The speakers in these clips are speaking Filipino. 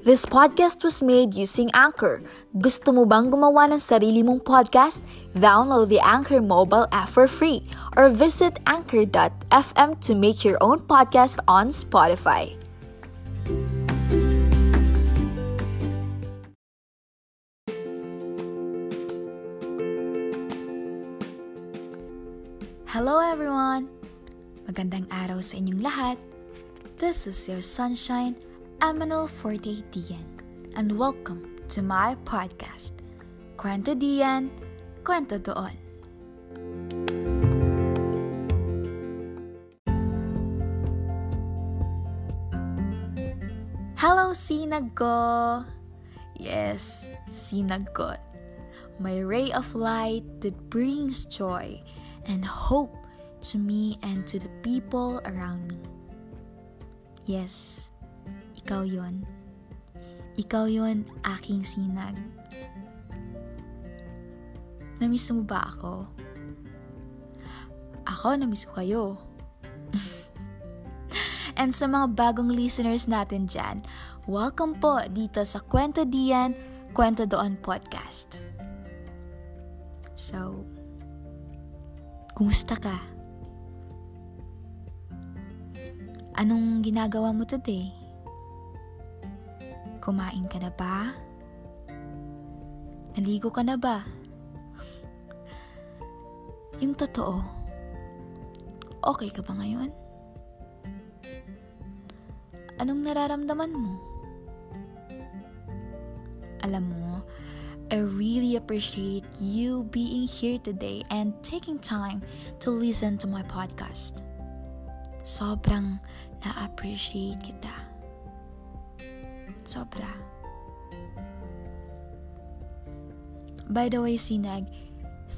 This podcast was made using Anchor. Gusto mo bang gumawa ng sarili mong podcast? Download the Anchor mobile app for free or visit anchor.fm to make your own podcast on Spotify. Hello everyone! Magandang araw sa inyong lahat. This is your sunshine, Emanol 48 Dian, and welcome to my podcast, Kwento Dian, Kwento Doon. Hello, sinag ko! Yes, sinag ko. My ray of light that brings joy and hope to me and to the people around me. Yes, ikaw yon. Ikaw yon aking sinag. Namiss mo ba ako? Ako, namiss ko kayo. And sa mga bagong listeners natin dyan, welcome po dito sa Kwento Diyan, Kwento Doon Podcast. So, kumusta ka? Anong ginagawa mo today? Kumain ka na ba? Naligo ka na ba? Yung totoo, okay ka ba ngayon? Anong nararamdaman mo? Alam mo, I really appreciate you being here today and taking time to listen to my podcast. Sobrang na-appreciate kita. Sobra. By the way, Sinag,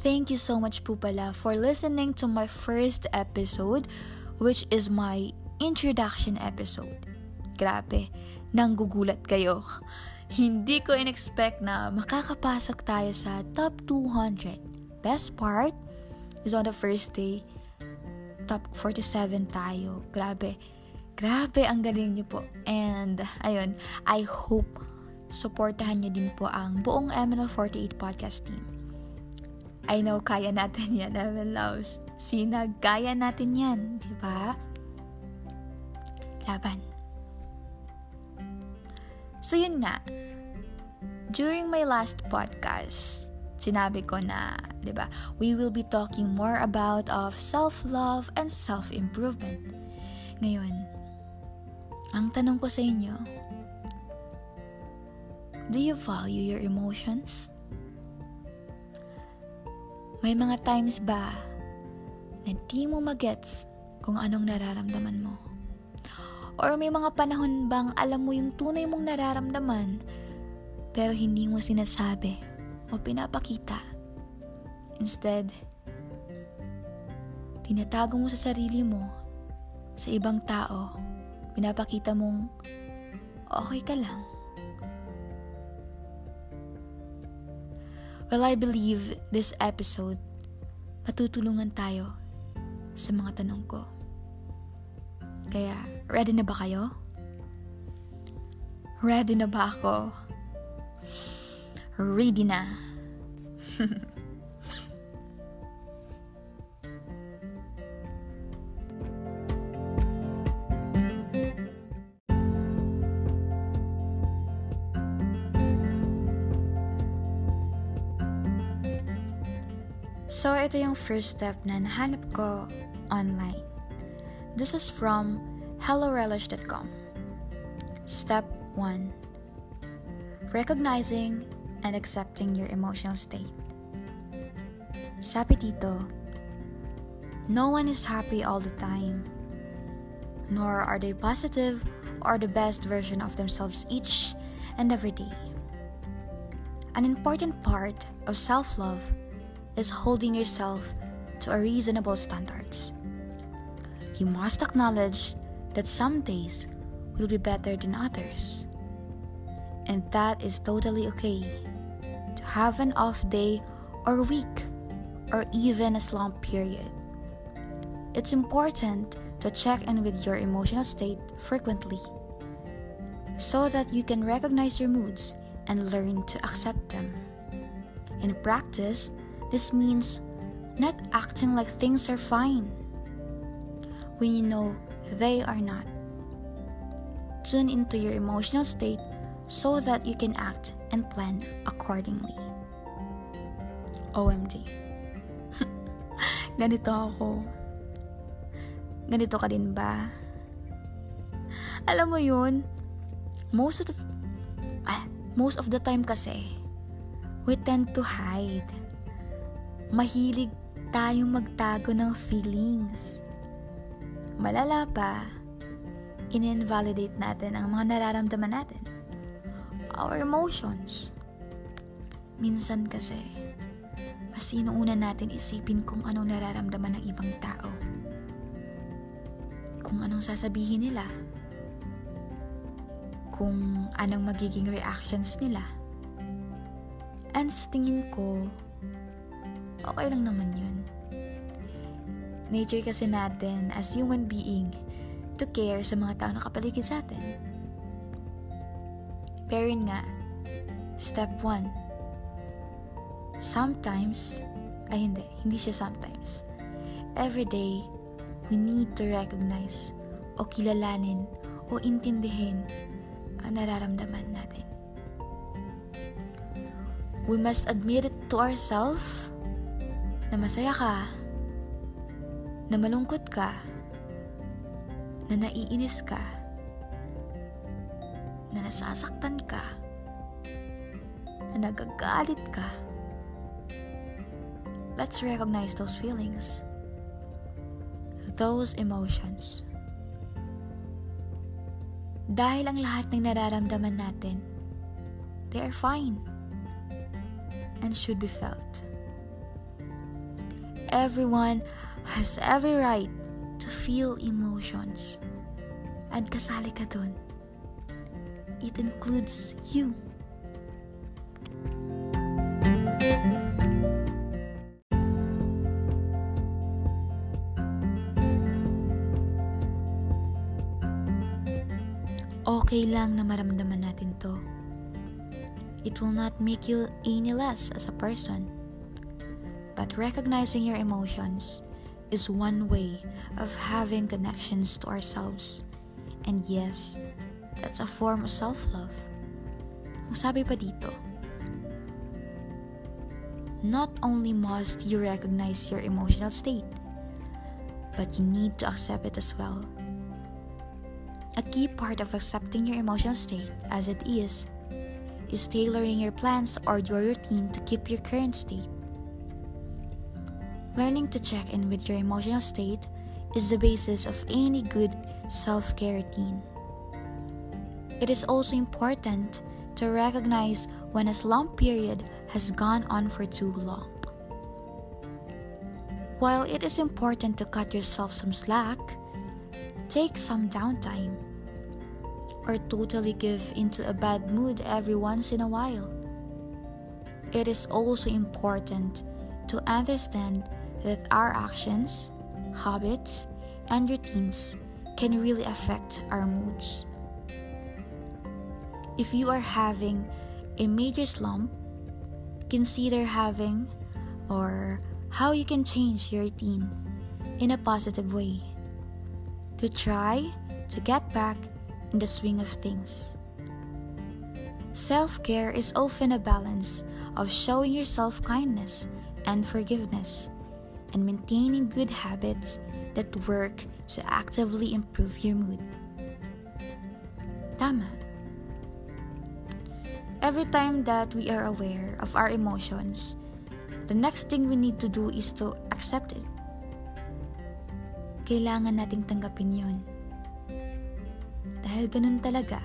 thank you so much po pala for listening to my first episode, which is my introduction episode. Grabe, nanggugulat kayo. Hindi ko in-expect na makakapasok tayo sa top 200. Best part is on the first day, top 47 tayo. Grabe. Grabe, ang galing niyo po. And, ayun, I hope supportahan niyo din po ang buong MNL48 podcast team. I know kaya natin yan, ML Loves. Sinag, kaya natin yan, di ba? Laban. So yun nga, during my last podcast, sinabi ko na, 'di ba? We will be talking more about of self-love and self-improvement. Ngayon, ang tanong ko sa inyo, do you value your emotions? May mga times ba na di mo magets kung anong nararamdaman mo? Or may mga panahon bang alam mo yung tunay mong nararamdaman pero hindi mo sinasabi o pinapakita. Instead, tinatago mo sa sarili mo, sa ibang tao, pinapakita mong okay ka lang. Well, I believe this episode, matutulungan tayo sa mga tanong ko. Kaya, ready na ba kayo? Ready na ba ako? Ready na. so, ito yung first step na nahanap ko online. This is from hellorelish.com. Step 1. Recognizing and accepting your emotional state. Sabi dito, no one is happy all the time, nor are they positive or the best version of themselves each and every day. An important part of self love is holding yourself to a reasonable standards. You must acknowledge that some days will be better than others. And that is totally okay. To have an off day or week or even a slump period. It's important to check in with your emotional state frequently so that you can recognize your moods and learn to accept them. In practice, this means not acting like things are fine when you know they are not. Tune into your emotional state so that you can act and plan accordingly. OMG. Ganito ako. Ganito ka din ba? Alam mo yun, most of the, ah, most of the time kasi, we tend to hide. Mahilig tayong magtago ng feelings. Malala pa, in-invalidate natin ang mga nararamdaman natin. Our emotions. Minsan kasi, mas inuuna natin isipin kung anong nararamdaman ng ibang tao. Kung anong sasabihin nila. Kung anong magiging reactions nila. And sa tingin ko, okay lang naman yun. Nature kasi natin as human being to care sa mga tao na kapaligid sa atin. Pero yun nga, step 1. Sometimes, ay hindi, hindi siya sometimes. Every day, we need to recognize o kilalanin o intindihin ang nararamdaman natin. We must admit it to ourselves na masaya ka, na malungkot ka, na naiinis ka, na nasasaktan ka, na nagagalit ka. Let's recognize those feelings, those emotions. Dahil ang lahat ng nararamdaman natin, they are fine and should be felt. Everyone has every right to feel emotions. And kasali ka dun. It includes you. Okay lang na maramdaman natin to. It will not make you any less as a person. But recognizing your emotions is one way of having connections to ourselves. And yes, that's a form of self-love. Ang sabi pa dito, not only must you recognize your emotional state, but you need to accept it as well. A key part of accepting your emotional state as it is is tailoring your plans or your routine to keep your current state. Learning to check in with your emotional state is the basis of any good self care routine. It is also important to recognize when a slump period has gone on for too long. While it is important to cut yourself some slack, take some downtime, or totally give into a bad mood every once in a while. It is also important to understand that our actions, habits, and routines can really affect our moods. If you are having a major slump, consider having or how you can change your routine in a positive way to try to get back in the swing of things. Self care is often a balance of showing yourself kindness and forgiveness and maintaining good habits that work to actively improve your mood. Tama. Every time that we are aware of our emotions, the next thing we need to do is to accept it. Kailangan nating tanggapin yun. Dahil ganun talaga.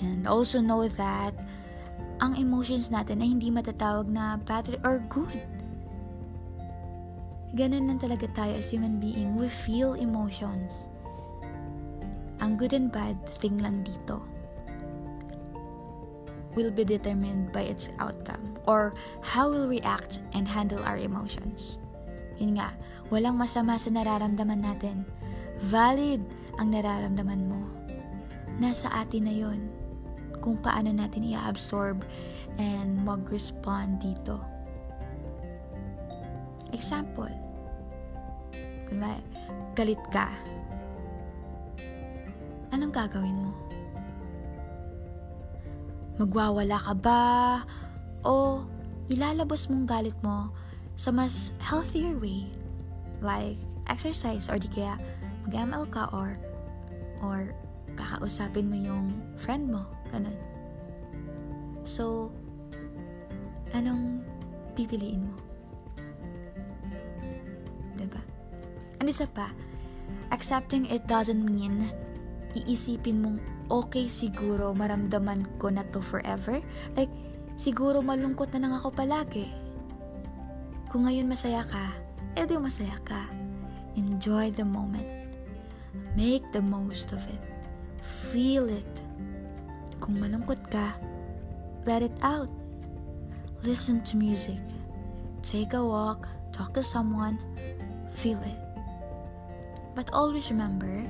And also know that ang emotions natin ay hindi matatawag na bad or good. Ganun lang talaga tayo as human being. We feel emotions. Ang good and bad thing lang dito will be determined by its outcome or how we'll react and handle our emotions. Yun nga, walang masama sa nararamdaman natin. Valid ang nararamdaman mo. nasa atin na yon kung paano natin i-absorb and mag-respond dito. Example, kunwari, galit ka. Anong gagawin mo? Magwawala ka ba? O ilalabas mong galit mo sa mas healthier way? Like exercise or di kaya mag-ML ka or or kakausapin mo yung friend mo. Ganun. So, anong pipiliin mo? And isa pa, accepting it doesn't mean iisipin mong okay siguro maramdaman ko na to forever. Like, siguro malungkot na lang ako palagi. Kung ngayon masaya ka, edi masaya ka. Enjoy the moment. Make the most of it. Feel it. Kung malungkot ka, let it out. Listen to music. Take a walk. Talk to someone. Feel it. But always remember,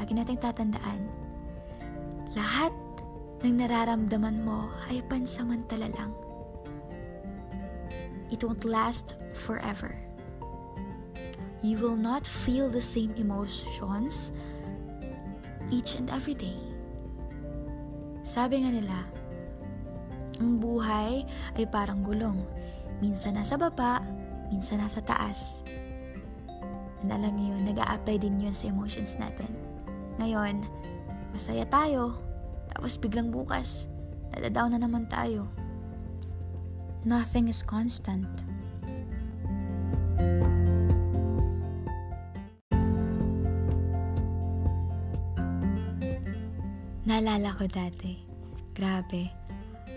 lagi nating tatandaan, lahat ng nararamdaman mo ay pansamantala lang. It won't last forever. You will not feel the same emotions each and every day. Sabi nga nila, ang buhay ay parang gulong. Minsan nasa baba, minsan nasa taas. And alam niyo, nag apply din yun sa emotions natin. Ngayon, masaya tayo, tapos biglang bukas, nadadown na naman tayo. Nothing is constant. Naalala ko dati, grabe,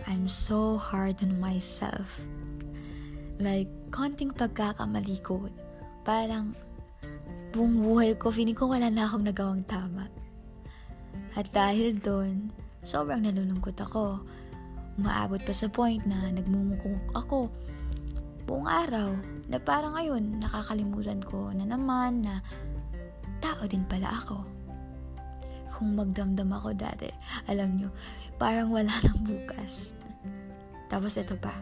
I'm so hard on myself. Like, konting pagkakamali ko, parang buong buhay ko, feeling ko wala na akong nagawang tama. At dahil doon, sobrang nalulungkot ako. Umaabot pa sa point na nagmumukong ako buong araw na parang ngayon nakakalimutan ko na naman na tao din pala ako. Kung magdamdam ako dati, alam nyo, parang wala nang bukas. Tapos ito pa,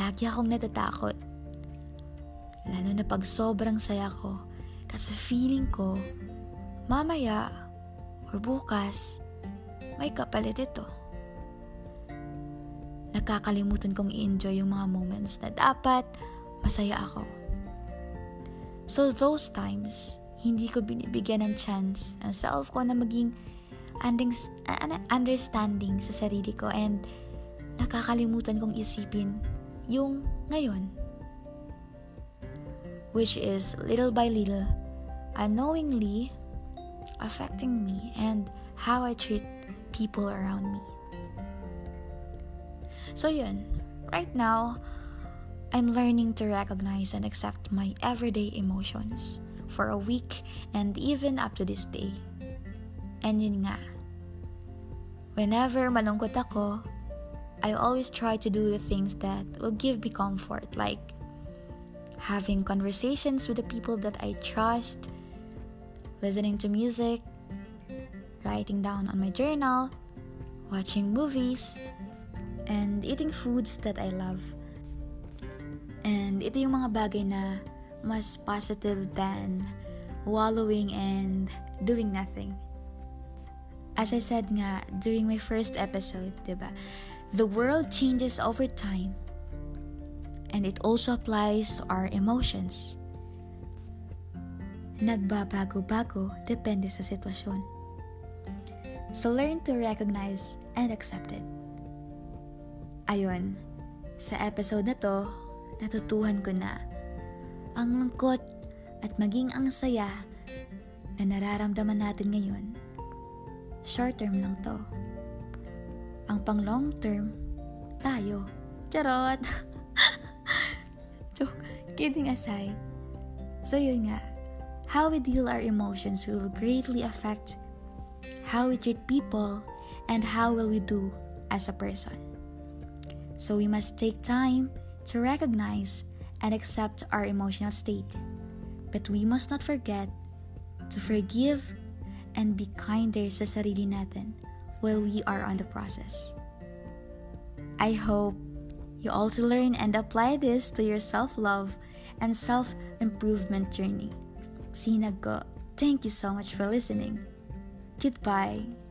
lagi akong natatakot. Lalo na pag sobrang saya ko, kasi feeling ko, mamaya or bukas, may kapalit ito. Nakakalimutan kong i-enjoy yung mga moments na dapat masaya ako. So those times, hindi ko binibigyan ng chance ang self ko na maging understanding sa sarili ko and nakakalimutan kong isipin yung ngayon. Which is little by little unknowingly affecting me and how I treat people around me. So, yun. Right now, I'm learning to recognize and accept my everyday emotions for a week and even up to this day. And yun nga, whenever malungkot ako, I always try to do the things that will give me comfort, like having conversations with the people that I trust, listening to music, writing down on my journal, watching movies, and eating foods that I love. And ito yung mga bagay na mas positive than wallowing and doing nothing. As I said nga during my first episode, diba? The world changes over time. And it also applies to our emotions nagbabago-bago depende sa sitwasyon. So learn to recognize and accept it. Ayun, sa episode na to, natutuhan ko na ang lungkot at maging ang saya na nararamdaman natin ngayon, short term lang to. Ang pang long term, tayo. Charot! Joke. Kidding aside. So yun nga, how we deal our emotions will greatly affect how we treat people and how will we do as a person. So we must take time to recognize and accept our emotional state. But we must not forget to forgive and be kinder sa sarili natin while we are on the process. I hope you also learn and apply this to your self-love and self-improvement journey. Sinag ko, thank you so much for listening. Goodbye.